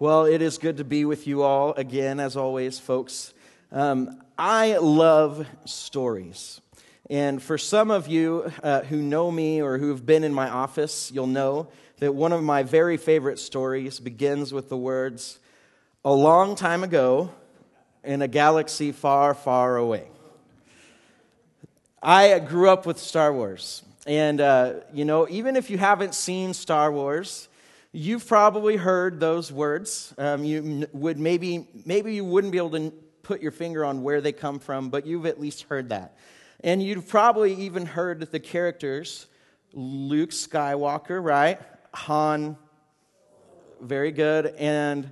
Well, it is good to be with you all again, as always, folks. Um, I love stories. And for some of you uh, who know me or who have been in my office, you'll know that one of my very favorite stories begins with the words, A long time ago in a galaxy far, far away. I grew up with Star Wars. And, uh, you know, even if you haven't seen Star Wars, You've probably heard those words. Um, you would maybe, maybe you wouldn't be able to put your finger on where they come from, but you've at least heard that. And you've probably even heard the characters Luke Skywalker, right? Han, very good. And,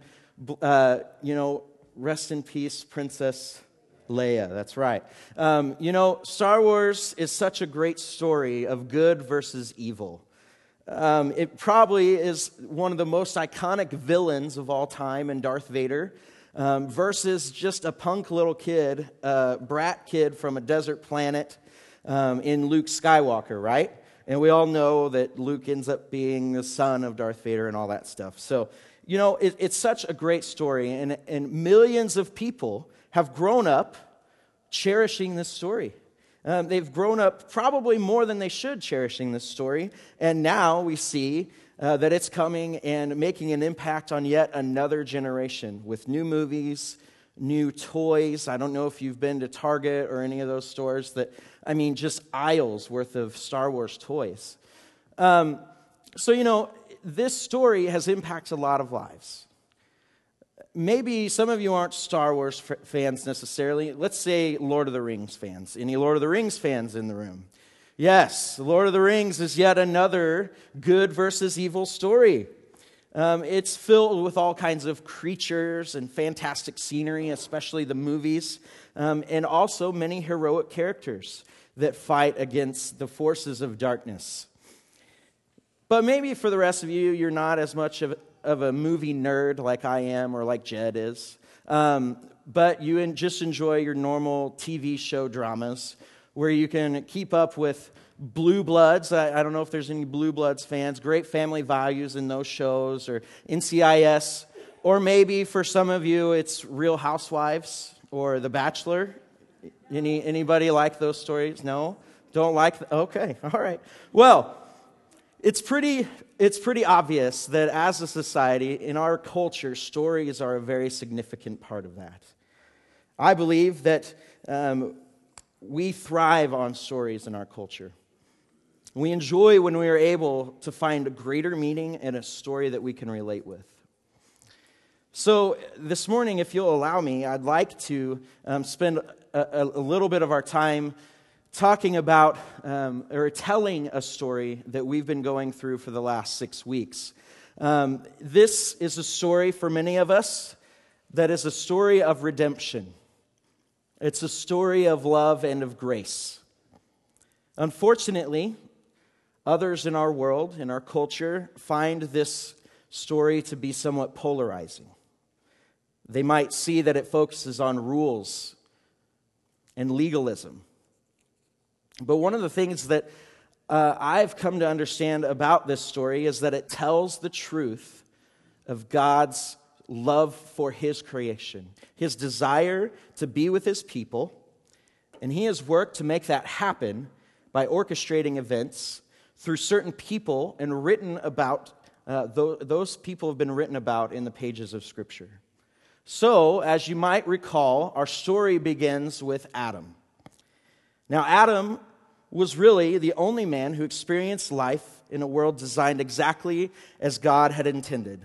uh, you know, rest in peace, Princess Leia. That's right. Um, you know, Star Wars is such a great story of good versus evil. Um, it probably is one of the most iconic villains of all time in Darth Vader um, versus just a punk little kid, a brat kid from a desert planet um, in Luke Skywalker, right? And we all know that Luke ends up being the son of Darth Vader and all that stuff. So, you know, it, it's such a great story, and, and millions of people have grown up cherishing this story. Um, they've grown up probably more than they should cherishing this story. And now we see uh, that it's coming and making an impact on yet another generation with new movies, new toys. I don't know if you've been to Target or any of those stores that, I mean, just aisles worth of Star Wars toys. Um, so, you know, this story has impacted a lot of lives maybe some of you aren't Star Wars fans necessarily. Let's say Lord of the Rings fans. Any Lord of the Rings fans in the room? Yes, Lord of the Rings is yet another good versus evil story. Um, it's filled with all kinds of creatures and fantastic scenery, especially the movies, um, and also many heroic characters that fight against the forces of darkness. But maybe for the rest of you, you're not as much of of a movie nerd like I am or like Jed is, um, but you just enjoy your normal TV show dramas where you can keep up with Blue Bloods. I, I, don't know if there's any Blue Bloods fans. Great family values in those shows, or NCIS, or maybe for some of you it's Real Housewives or The Bachelor. Any anybody like those stories? No, don't like. Okay, all right. Well, it's pretty, it's pretty obvious that as a society, in our culture, stories are a very significant part of that. I believe that um, we thrive on stories in our culture. We enjoy when we are able to find a greater meaning in a story that we can relate with. So, this morning, if you'll allow me, I'd like to um, spend a, a, little bit of our time talking about um, or telling a story that we've been going through for the last six weeks. Um, this is a story for many of us that is a story of redemption. It's a story of love and of grace. Unfortunately, others in our world, in our culture, find this story to be somewhat polarizing. They might see that it focuses on rules and legalism but one of the things that uh, I've come to understand about this story is that it tells the truth of God's love for His creation, His desire to be with His people, and He has worked to make that happen by orchestrating events through certain people and written about. Uh, th- those people have been written about in the pages of Scripture. So, as you might recall, our story begins with Adam. Now, Adam was really the only man who experienced life in a world designed exactly as God had intended,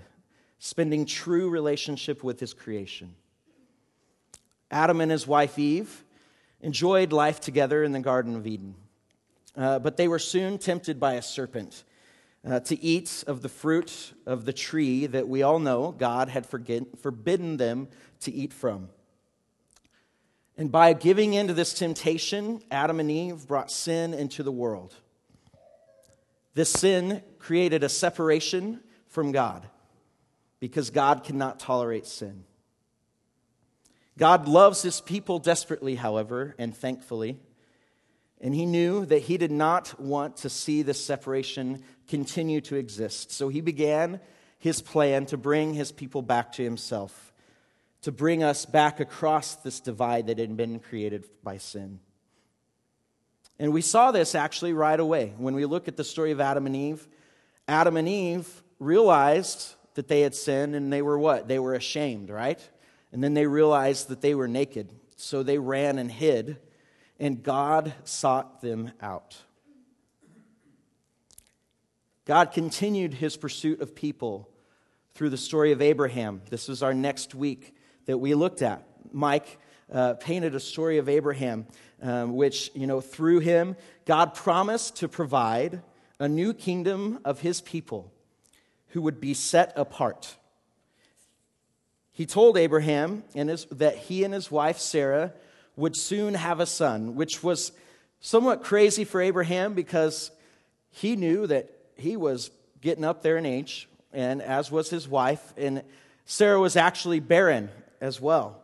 spending true relationship with his creation. Adam and his wife Eve enjoyed life together in the Garden of Eden, uh, but they were soon tempted by a serpent uh, to eat of the fruit of the tree that we all know God had forbidden them to eat from. And by giving in to this temptation, Adam and Eve brought sin into the world. This sin created a separation from God because God cannot tolerate sin. God loves his people desperately, however, and thankfully. And he knew that he did not want to see this separation continue to exist. So he began his plan to bring his people back to himself, to bring us back across this divide that had been created by sin. And we saw this actually right away. When we look at the story of Adam and Eve, Adam and Eve realized that they had sinned and they were what? They were ashamed, right? And then they realized that they were naked. So they ran and hid, and God sought them out. God continued his pursuit of people through the story of Abraham. This was our next week that we looked at. Mike uh, painted a story of Abraham, um, which, you know, through him, God promised to provide a new kingdom of his people who would be set apart. He told Abraham and his, that he and his wife Sarah would soon have a son, which was somewhat crazy for Abraham because he knew that he was getting up there in age, and as was his wife, and Sarah was actually barren as well.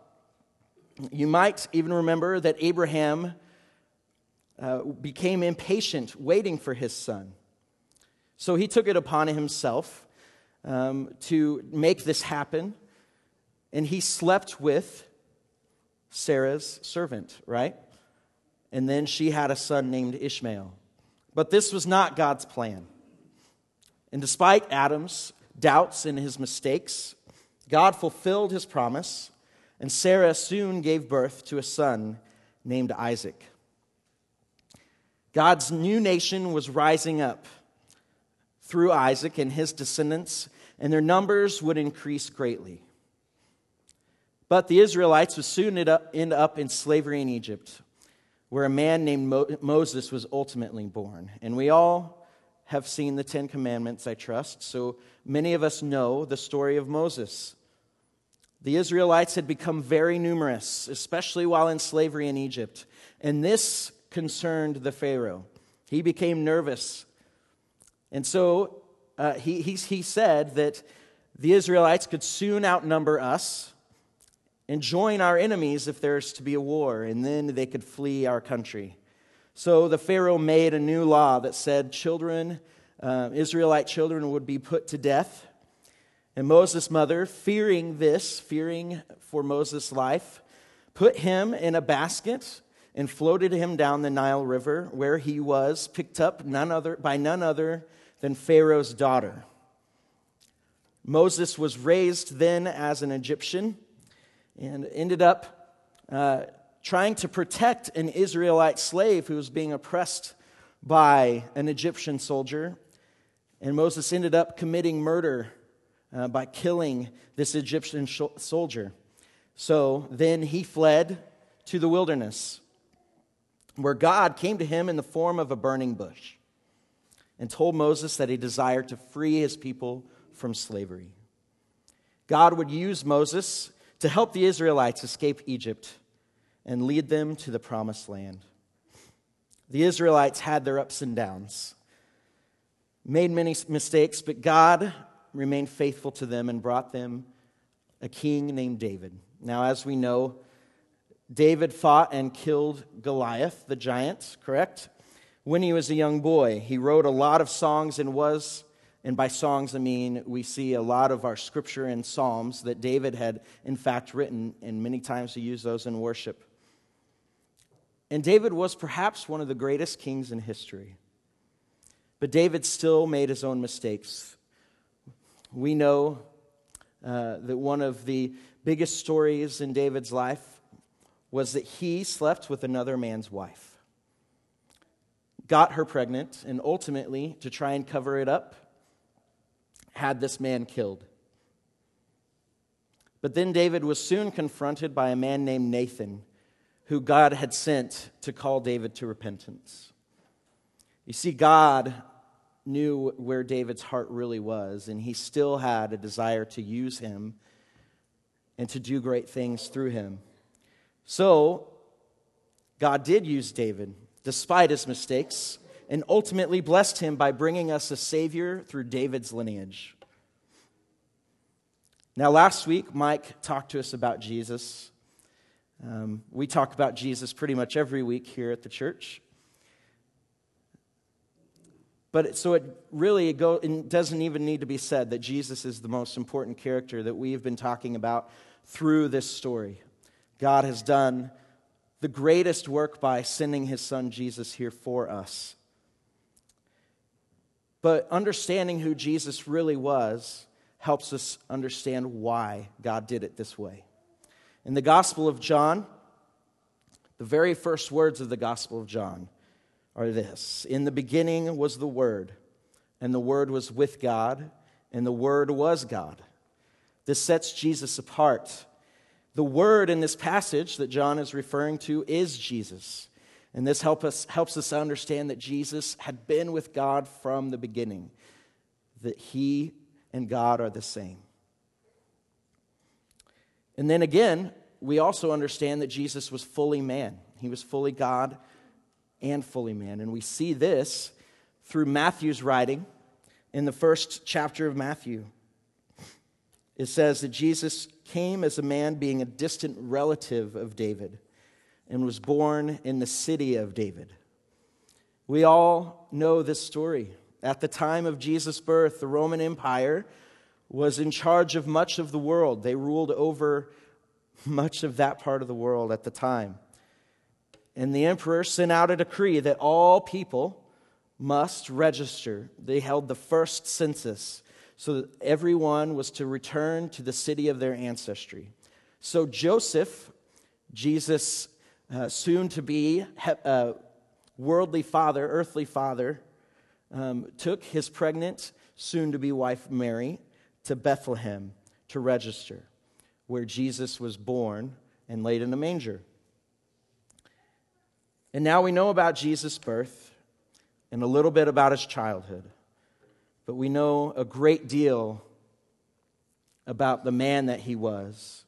You might even remember that Abraham uh, became impatient waiting for his son. So he took it upon himself um, to make this happen, and he slept with Sarah's servant, right? And then she had a son named Ishmael. But this was not God's plan. And despite Adam's doubts and his mistakes, God fulfilled his promise, and Sarah soon gave birth to a son named Isaac. God's new nation was rising up through Isaac and his descendants, and their numbers would increase greatly. But the Israelites would soon end up in slavery in Egypt, where a man named Moses was ultimately born. And we all have seen the Ten Commandments, I trust, so many of us know the story of Moses. The Israelites had become very numerous, especially while in slavery in Egypt, and this concerned the Pharaoh. He became nervous. And so uh, he, he, he said that the Israelites could soon outnumber us and join our enemies if there's to be a war, and then they could flee our country. So the Pharaoh made a new law that said children, uh, Israelite children, would be put to death. And Moses' mother, fearing this, fearing for Moses' life, put him in a basket and floated him down the Nile River, where he was picked up none other, by none other than Pharaoh's daughter. Moses was raised then as an Egyptian and ended up uh, trying to protect an Israelite slave who was being oppressed by an Egyptian soldier. And Moses ended up committing murder uh, by killing this Egyptian sh- soldier. So then he fled to the wilderness, where God came to him in the form of a burning bush and told Moses that he desired to free his people from slavery. God would use Moses to help the Israelites escape Egypt and lead them to the promised land. The Israelites had their ups and downs, made many mistakes, but God remained faithful to them and brought them a king named David. Now, as we know, David fought and killed Goliath, the giant, correct? When he was a young boy. He wrote a lot of songs and was, and by songs I mean we see a lot of our scripture and psalms that David had in fact written, and many times he used those in worship. And David was perhaps one of the greatest kings in history. But David still made his own mistakes. We know uh, that one of the biggest stories in David's life was that he slept with another man's wife, got her pregnant, and ultimately, to try and cover it up, had this man killed. But then David was soon confronted by a man named Nathan who God had sent to call David to repentance. You see, God knew where David's heart really was, and he still had a desire to use him and to do great things through him. So, God did use David despite his mistakes and ultimately blessed him by bringing us a Savior through David's lineage. Now, last week, Mike talked to us about Jesus. Um, we talk about Jesus pretty much every week here at the church. But so it really go, it doesn't even need to be said that Jesus is the most important character that we have been talking about through this story. God has done the greatest work by sending his son Jesus here for us. But understanding who Jesus really was helps us understand why God did it this way. In the Gospel of John, the very first words of the Gospel of John are this In the beginning was the Word, and the Word was with God, and the Word was God. This sets Jesus apart. The Word in this passage that John is referring to is Jesus. And this help us, helps us understand that Jesus had been with God from the beginning, that he and God are the same. And then again, we also understand that Jesus was fully man. He was fully God and fully man. And we see this through Matthew's writing in the first chapter of Matthew. It says that Jesus came as a man being a distant relative of David and was born in the city of David. We all know this story. At the time of Jesus' birth, the Roman Empire was in charge of much of the world. They ruled over much of that part of the world at the time. And the emperor sent out a decree that all people must register. They held the first census so that everyone was to return to the city of their ancestry. So Joseph, Jesus' uh, soon to be uh, worldly father, earthly father, um, took his pregnant, soon to be wife Mary to Bethlehem to register, where Jesus was born and laid in a manger. And now we know about Jesus' birth and a little bit about his childhood, but we know a great deal about the man that he was,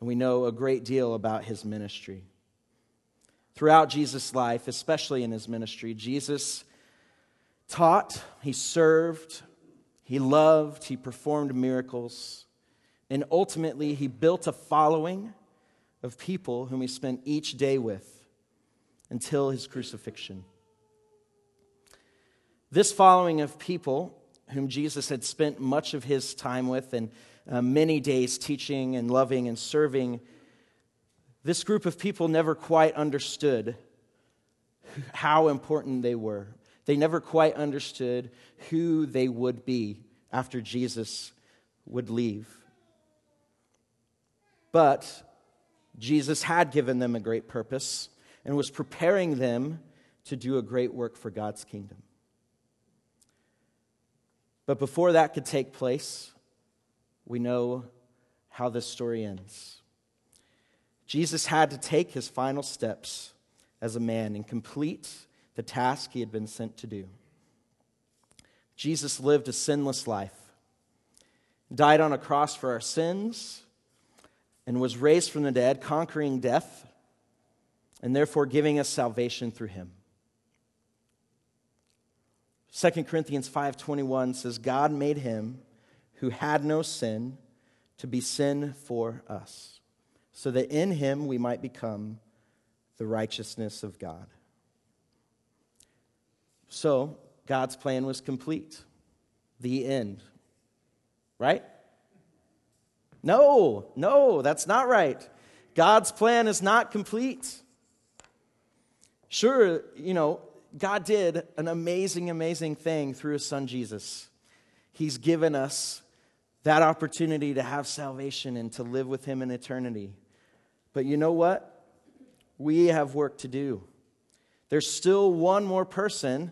and we know a great deal about his ministry. Throughout Jesus' life, especially in his ministry, Jesus taught, he served, he loved, he performed miracles, and ultimately he built a following of people whom he spent each day with until his crucifixion. This following of people whom Jesus had spent much of his time with and uh, many days teaching and loving and serving, this group of people never quite understood how important they were. They never quite understood who they would be after Jesus would leave. But Jesus had given them a great purpose and was preparing them to do a great work for God's kingdom. But before that could take place, we know how this story ends. Jesus had to take his final steps as a man and complete the task he had been sent to do. Jesus lived a sinless life, died on a cross for our sins, and was raised from the dead, conquering death and therefore giving us salvation through him. 2 Corinthians 5:21 says God made him who had no sin to be sin for us so that in him we might become the righteousness of God. So, God's plan was complete. The end. Right? No, no, that's not right. God's plan is not complete. Sure, you know, God did an amazing, amazing thing through his son Jesus. He's given us that opportunity to have salvation and to live with him in eternity. But you know what? We have work to do. There's still one more person.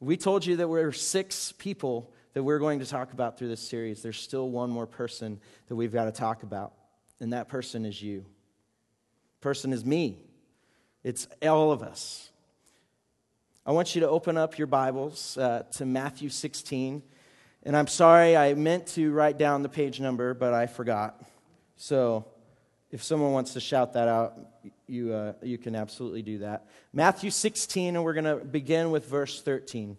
We told you that we're six people that we're going to talk about through this series. There's still one more person that we've got to talk about, and that person is you. Person is me. It's all of us. I want you to open up your Bibles uh, to Matthew 16. And I'm sorry, I meant to write down the page number, but I forgot. So if someone wants to shout that out, you, uh, you can absolutely do that. Matthew 16, and we're going to begin with verse 13.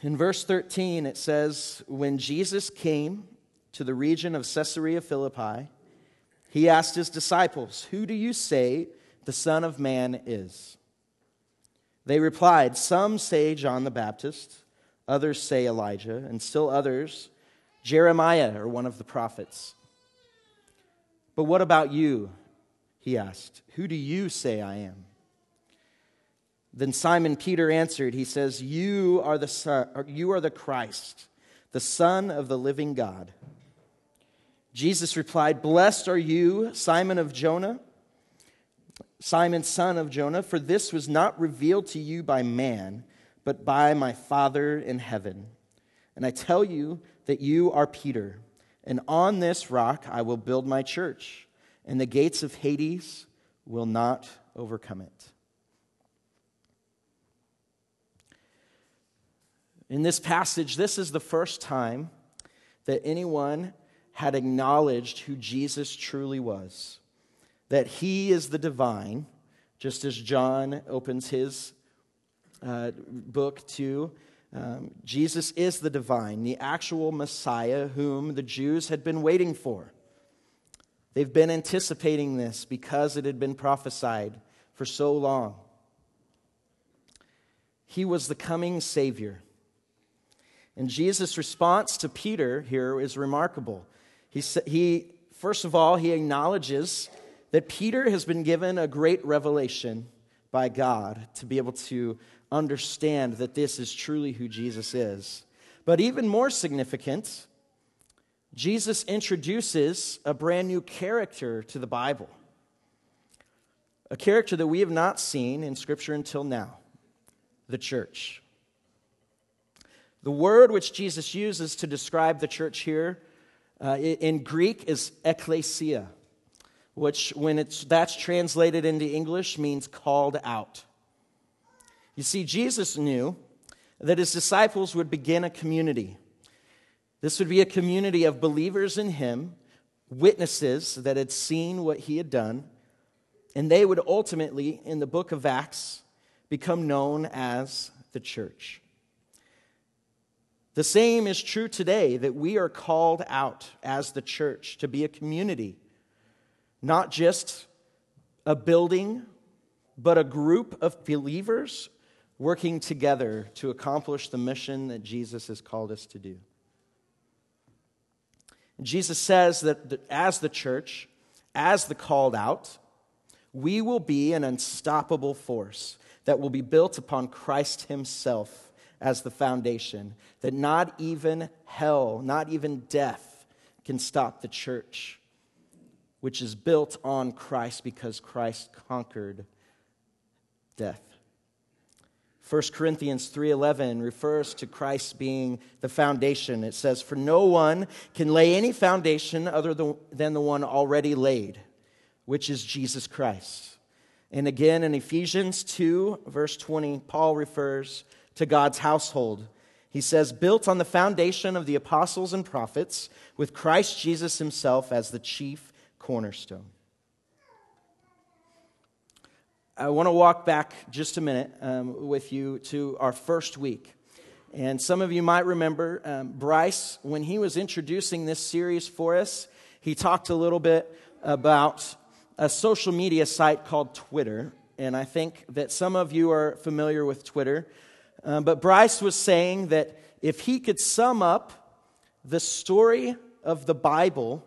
In verse 13, it says, When Jesus came to the region of Caesarea Philippi, he asked his disciples, Who do you say the Son of Man is? They replied, Some say John the Baptist, others say Elijah, and still others, Jeremiah or one of the prophets. But what about you? He asked, Who do you say I am? Then Simon Peter answered, He says, You are the, son, you are the Christ, the Son of the living God. Jesus replied, Blessed are you, Simon of Jonah, Simon, son of Jonah, for this was not revealed to you by man, but by my Father in heaven. And I tell you that you are Peter, and on this rock I will build my church, and the gates of Hades will not overcome it. In this passage, this is the first time that anyone had acknowledged who Jesus truly was, that he is the divine, just as John opens his uh, book to. Um, Jesus is the divine, the actual Messiah whom the Jews had been waiting for. They've been anticipating this because it had been prophesied for so long. He was the coming Savior. And Jesus' response to Peter here is remarkable. He, he, first of all, he acknowledges that Peter has been given a great revelation by God to be able to understand that this is truly who Jesus is. But even more significant, Jesus introduces a brand new character to the Bible, a character that we have not seen in Scripture until now the church. The word which Jesus uses to describe the church here uh, in Greek is ecclesia, which, when it's, that's translated into English, means called out. You see, Jesus knew that his disciples would begin a community. This would be a community of believers in him, witnesses that had seen what he had done, and they would ultimately, in the book of Acts, become known as the church. The same is true today that we are called out as the church to be a community, not just a building, but a group of believers working together to accomplish the mission that Jesus has called us to do. Jesus says that as the church, as the called out, we will be an unstoppable force that will be built upon Christ Himself as the foundation, that not even hell, not even death can stop the church, which is built on Christ because Christ conquered death. 1 Corinthians 3:11 refers to Christ being the foundation. It says, "For no one can lay any foundation other than the one already laid, which is Jesus Christ." And again in Ephesians 2 verse 20, Paul refers to God's household. He says, built on the foundation of the apostles and prophets, with Christ Jesus himself as the chief cornerstone. I want to walk back just a minute um, with you to our first week. And some of you might remember um, Bryce, when he was introducing this series for us, he talked a little bit about a social media site called Twitter. And I think that some of you are familiar with Twitter. Um, but Bryce was saying that if he could sum up the story of the Bible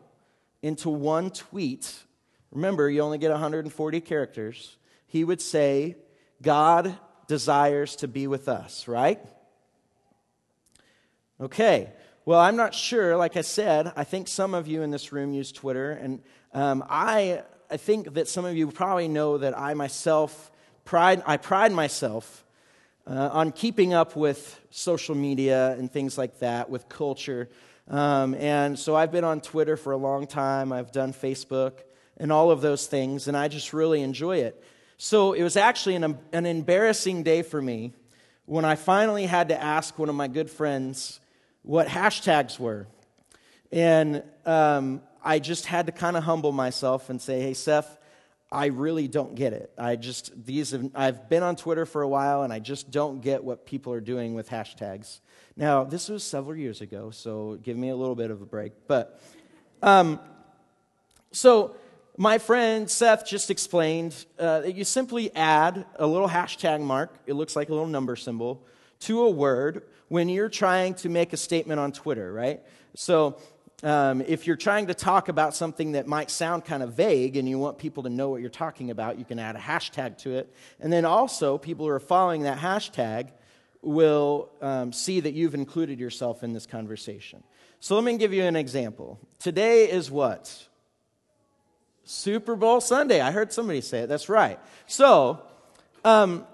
into one tweet, remember, you only get 140 characters, he would say, God desires to be with us, right? Okay. Well, I'm not sure. Like I said, I think some of you in this room use Twitter, and um, I, I think that some of you probably know that I myself pride, I pride myself uh, on keeping up with social media and things like that, with culture. Um, and so I've been on Twitter for a long time, I've done Facebook and all of those things, and I just really enjoy it. So it was actually an, an embarrassing day for me when I finally had to ask one of my good friends what hashtags were. And um, I just had to kind of humble myself and say, hey, Seth, I really don't get it. I just these have, I've been on Twitter for a while and I just don't get what people are doing with hashtags. Now, this was several years ago, so give me a little bit of a break. But um, so my friend Seth just explained uh, that you simply add a little hashtag mark. It looks like a little number symbol to a word when you're trying to make a statement on Twitter, right? So um, if you're trying to talk about something that might sound kind of vague and you want people to know what you're talking about, you can add a hashtag to it. And then also, people who are following that hashtag will um, see that you've included yourself in this conversation. So let me give you an example. Today is what? Super Bowl Sunday. I heard somebody say it. That's right. So, um,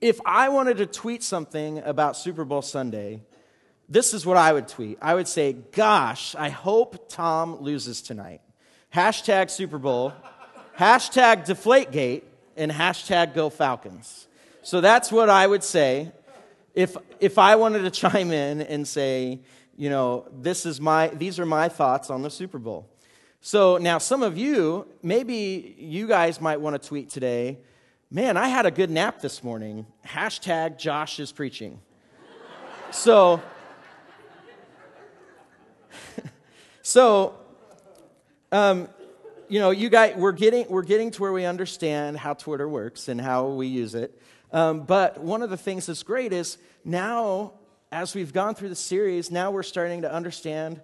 if I wanted to tweet something about Super Bowl Sunday, this is what I would tweet. I would say, Gosh, I hope Tom loses tonight. Hashtag Super Bowl, hashtag Deflategate, and hashtag Go Falcons. So that's what I would say if, if I wanted to chime in and say, you know, this is my, these are my thoughts on the Super Bowl. So now, some of you, maybe you guys might want to tweet today, man, I had a good nap this morning. Hashtag Josh is preaching. so, So, um, you know, you guys, we're getting, we're getting to where we understand how Twitter works and how we use it. Um, but one of the things that's great is now, as we've gone through the series, now we're starting to understand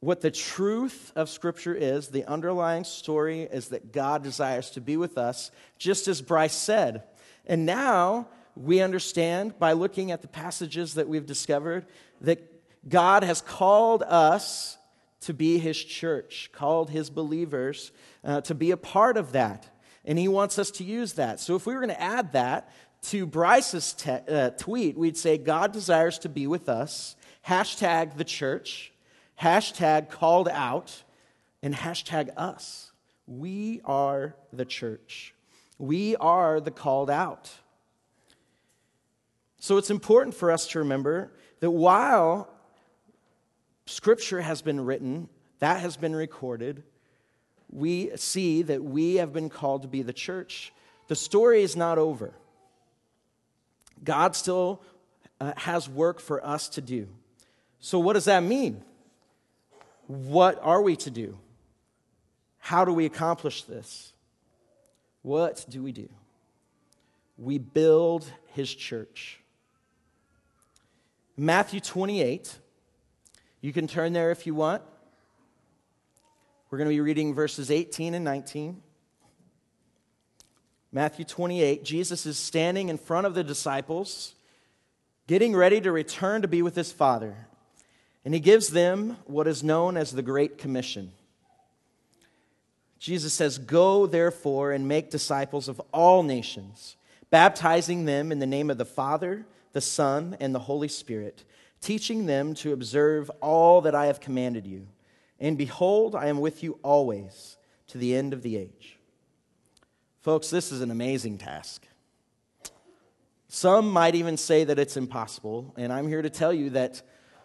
what the truth of Scripture is. The underlying story is that God desires to be with us, just as Bryce said. And now we understand by looking at the passages that we've discovered that God has called us to be his church, called his believers uh, to be a part of that. And he wants us to use that. So if we were going to add that to Bryce's te- uh, tweet, we'd say, God desires to be with us, hashtag the church, hashtag called out, and hashtag us. We are the church. We are the called out. So it's important for us to remember that while Scripture has been written, that has been recorded. We see that we have been called to be the church. The story is not over. God still uh, has work for us to do. So, what does that mean? What are we to do? How do we accomplish this? What do we do? We build his church. Matthew 28 you can turn there if you want. We're going to be reading verses 18 and 19. Matthew 28, Jesus is standing in front of the disciples, getting ready to return to be with his Father. And he gives them what is known as the Great Commission. Jesus says, Go therefore and make disciples of all nations, baptizing them in the name of the Father, the Son, and the Holy Spirit teaching them to observe all that I have commanded you. And behold, I am with you always to the end of the age. Folks, this is an amazing task. Some might even say that it's impossible, and I'm here to tell you that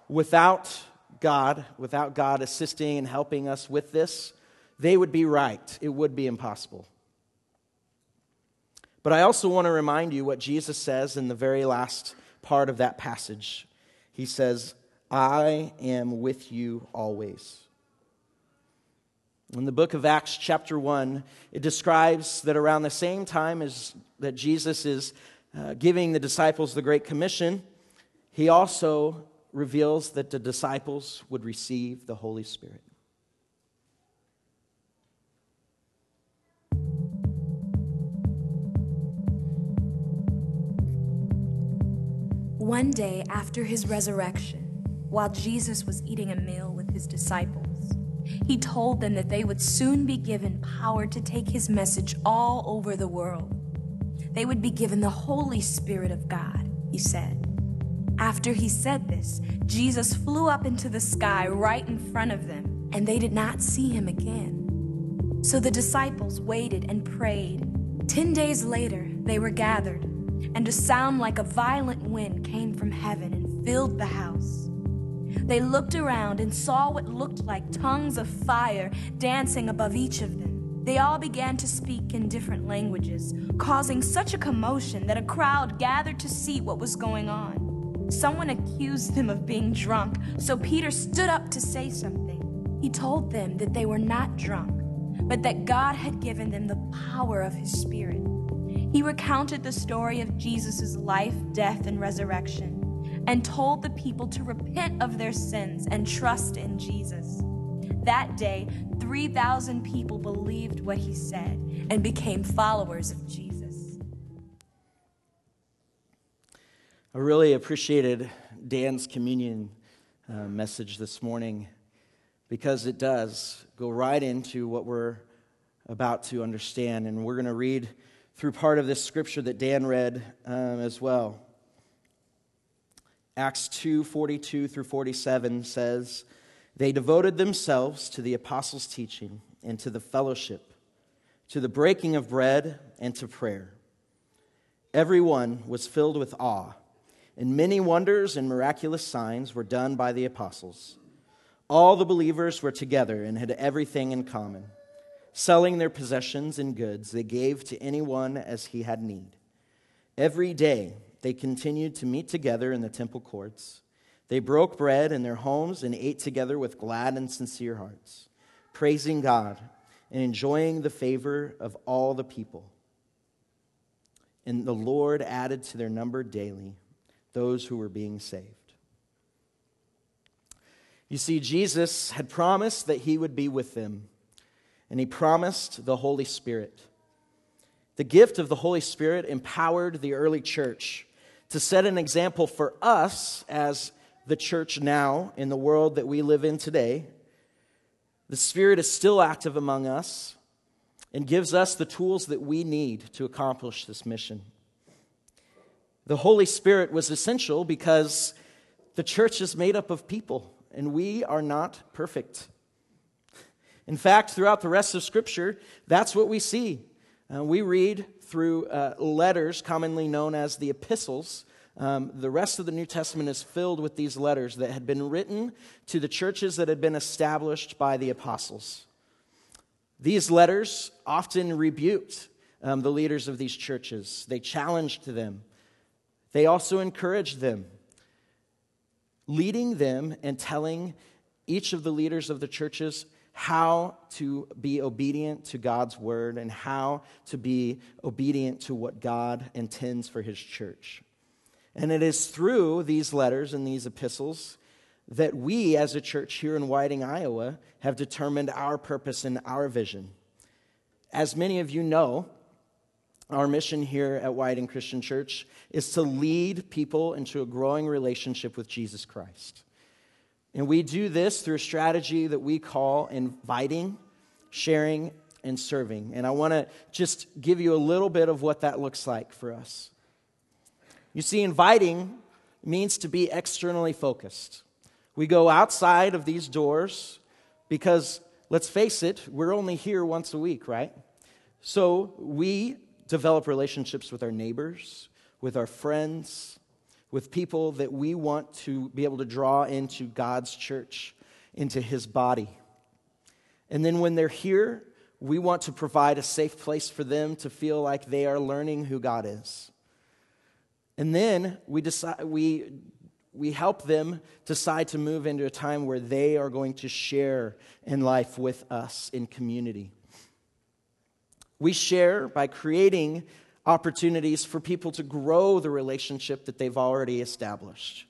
without God, without God assisting and helping us with this, they would be right. It would be impossible. But I also want to remind you what Jesus says in the very last part of that passage he says, I am with you always. In the book of Acts, chapter 1, it describes that around the same time as that Jesus is uh, giving the disciples the Great Commission, he also reveals that the disciples would receive the Holy Spirit. One day after his resurrection, while Jesus was eating a meal with his disciples, he told them that they would soon be given power to take his message all over the world. They would be given the Holy Spirit of God, he said. After he said this, Jesus flew up into the sky right in front of them, and they did not see him again. So the disciples waited and prayed. Ten days later, they were gathered and a sound like a violent wind came from heaven and filled the house. They looked around and saw what looked like tongues of fire dancing above each of them. They all began to speak in different languages, causing such a commotion that a crowd gathered to see what was going on. Someone accused them of being drunk, so Peter stood up to say something. He told them that they were not drunk, but that God had given them the power of His Spirit. He recounted the story of Jesus' life, death, and resurrection, and told the people to repent of their sins and trust in Jesus. That day, 3,000 people believed what he said and became followers of Jesus. I really appreciated Dan's communion uh, message this morning because it does go right into what we're about to understand. And we're going to read through part of this scripture that Dan read um, as well. Acts 2 42 through 47 says, they devoted themselves to the apostles' teaching and to the fellowship, to the breaking of bread and to prayer. Everyone was filled with awe, and many wonders and miraculous signs were done by the apostles. All the believers were together and had everything in common. Selling their possessions and goods, they gave to anyone as he had need. Every day they continued to meet together in the temple courts. They broke bread in their homes and ate together with glad and sincere hearts, praising God and enjoying the favor of all the people. And the Lord added to their number daily those who were being saved. You see, Jesus had promised that he would be with them, and he promised the Holy Spirit. The gift of the Holy Spirit empowered the early church to set an example for us as the church now in the world that we live in today, the Spirit is still active among us and gives us the tools that we need to accomplish this mission. The Holy Spirit was essential because the church is made up of people, and we are not perfect. In fact, throughout the rest of Scripture, that's what we see. Uh, we read through uh, letters commonly known as the epistles um, the rest of the New Testament is filled with these letters that had been written to the churches that had been established by the apostles. These letters often rebuked um, the leaders of these churches, they challenged them, they also encouraged them, leading them and telling each of the leaders of the churches how to be obedient to God's word and how to be obedient to what God intends for his church. And it is through these letters and these epistles that we, as a church here in Whiting, Iowa, have determined our purpose and our vision. As many of you know, our mission here at Whiting Christian Church is to lead people into a growing relationship with Jesus Christ. And we do this through a strategy that we call inviting, sharing, and serving. And I want to just give you a little bit of what that looks like for us. You see, inviting means to be externally focused. We go outside of these doors because, let's face it, we're only here once a week, right? So we develop relationships with our neighbors, with our friends, with people that we want to be able to draw into God's church, into His body. And then when they're here, we want to provide a safe place for them to feel like they are learning who God is. And then we, decide, we, we help them decide to move into a time where they are going to share in life with us in community. We share by creating opportunities for people to grow the relationship that they've already established.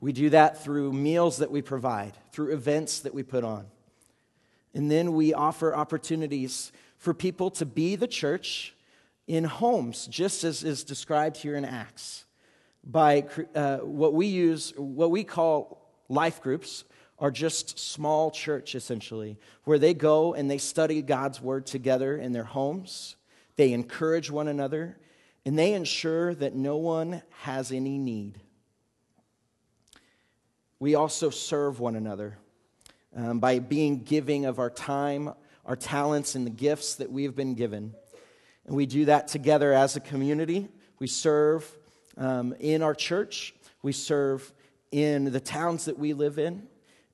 We do that through meals that we provide, through events that we put on. And then we offer opportunities for people to be the church in homes, just as is described here in Acts by uh, what we use, what we call life groups, are just small church essentially, where they go and they study God's word together in their homes. They encourage one another and they ensure that no one has any need. We also serve one another um, by being giving of our time, our talents, and the gifts that we have been given. And we do that together as a community. We serve um, in our church, we serve in the towns that we live in,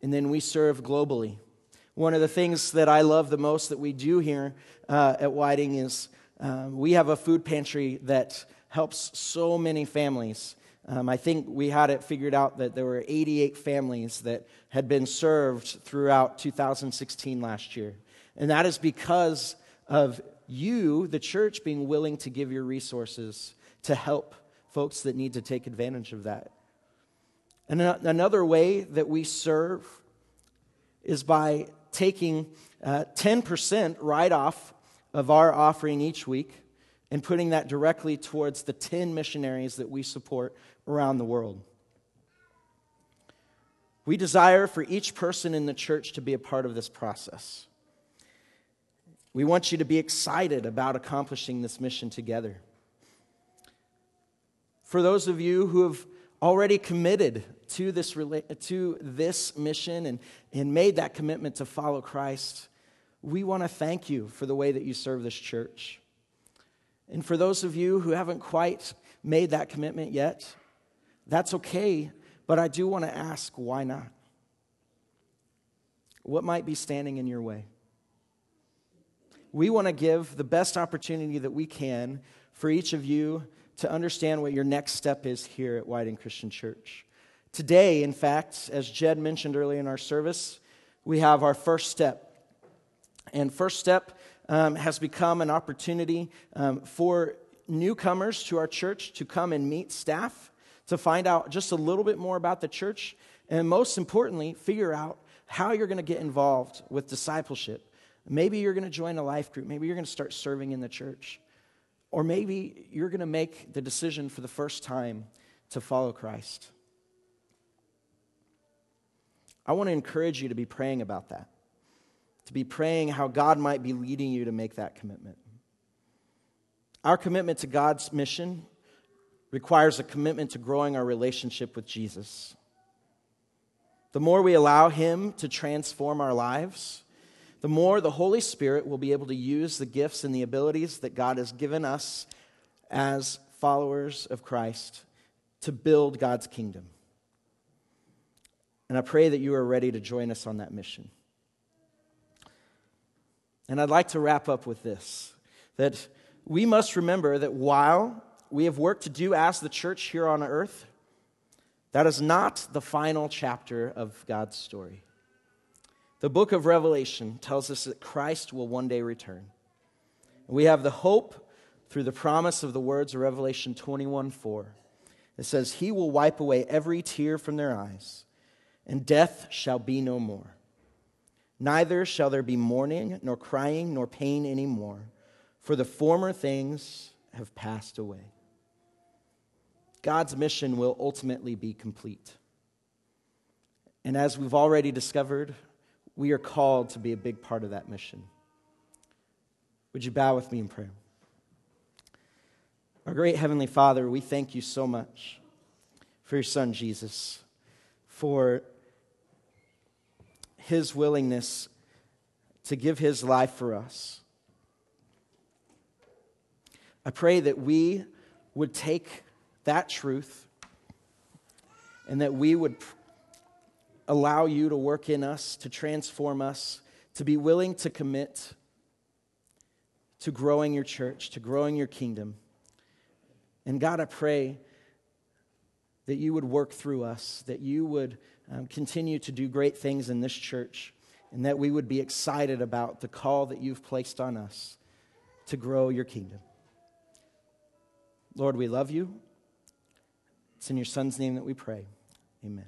and then we serve globally. One of the things that I love the most that we do here uh, at Whiting is um, we have a food pantry that helps so many families. Um, I think we had it figured out that there were 88 families that had been served throughout 2016 last year. And that is because of you, the church, being willing to give your resources to help folks that need to take advantage of that. And another way that we serve is by taking uh, 10% right off of our offering each week and putting that directly towards the 10 missionaries that we support around the world. We desire for each person in the church to be a part of this process. We want you to be excited about accomplishing this mission together. For those of you who have already committed to this, to this mission and, and made that commitment to follow Christ, we want to thank you for the way that you serve this church. And for those of you who haven't quite made that commitment yet, that's okay, but I do want to ask why not? What might be standing in your way? We want to give the best opportunity that we can for each of you to understand what your next step is here at Whiting Christian Church. Today, in fact, as Jed mentioned earlier in our service, we have our first step. And first step um, has become an opportunity um, for newcomers to our church to come and meet staff, to find out just a little bit more about the church, and most importantly, figure out how you're going to get involved with discipleship. Maybe you're going to join a life group. Maybe you're going to start serving in the church. Or maybe you're going to make the decision for the first time to follow Christ. I want to encourage you to be praying about that, to be praying how God might be leading you to make that commitment. Our commitment to God's mission requires a commitment to growing our relationship with Jesus. The more we allow Him to transform our lives, the more the Holy Spirit will be able to use the gifts and the abilities that God has given us as followers of Christ to build God's kingdom. And I pray that you are ready to join us on that mission. And I'd like to wrap up with this that we must remember that while we have work to do as the church here on earth, that is not the final chapter of God's story. The book of Revelation tells us that Christ will one day return. We have the hope through the promise of the words of Revelation 21 4. It says, He will wipe away every tear from their eyes and death shall be no more. Neither shall there be mourning, nor crying, nor pain any more, for the former things have passed away. God's mission will ultimately be complete. And as we've already discovered, we are called to be a big part of that mission. Would you bow with me in prayer? Our great Heavenly Father, we thank you so much for your Son, Jesus, for his willingness to give his life for us. I pray that we would take that truth and that we would allow you to work in us, to transform us, to be willing to commit to growing your church, to growing your kingdom. And God, I pray that you would work through us, that you would um, continue to do great things in this church, and that we would be excited about the call that you've placed on us to grow your kingdom. Lord, we love you. It's in your Son's name that we pray. Amen.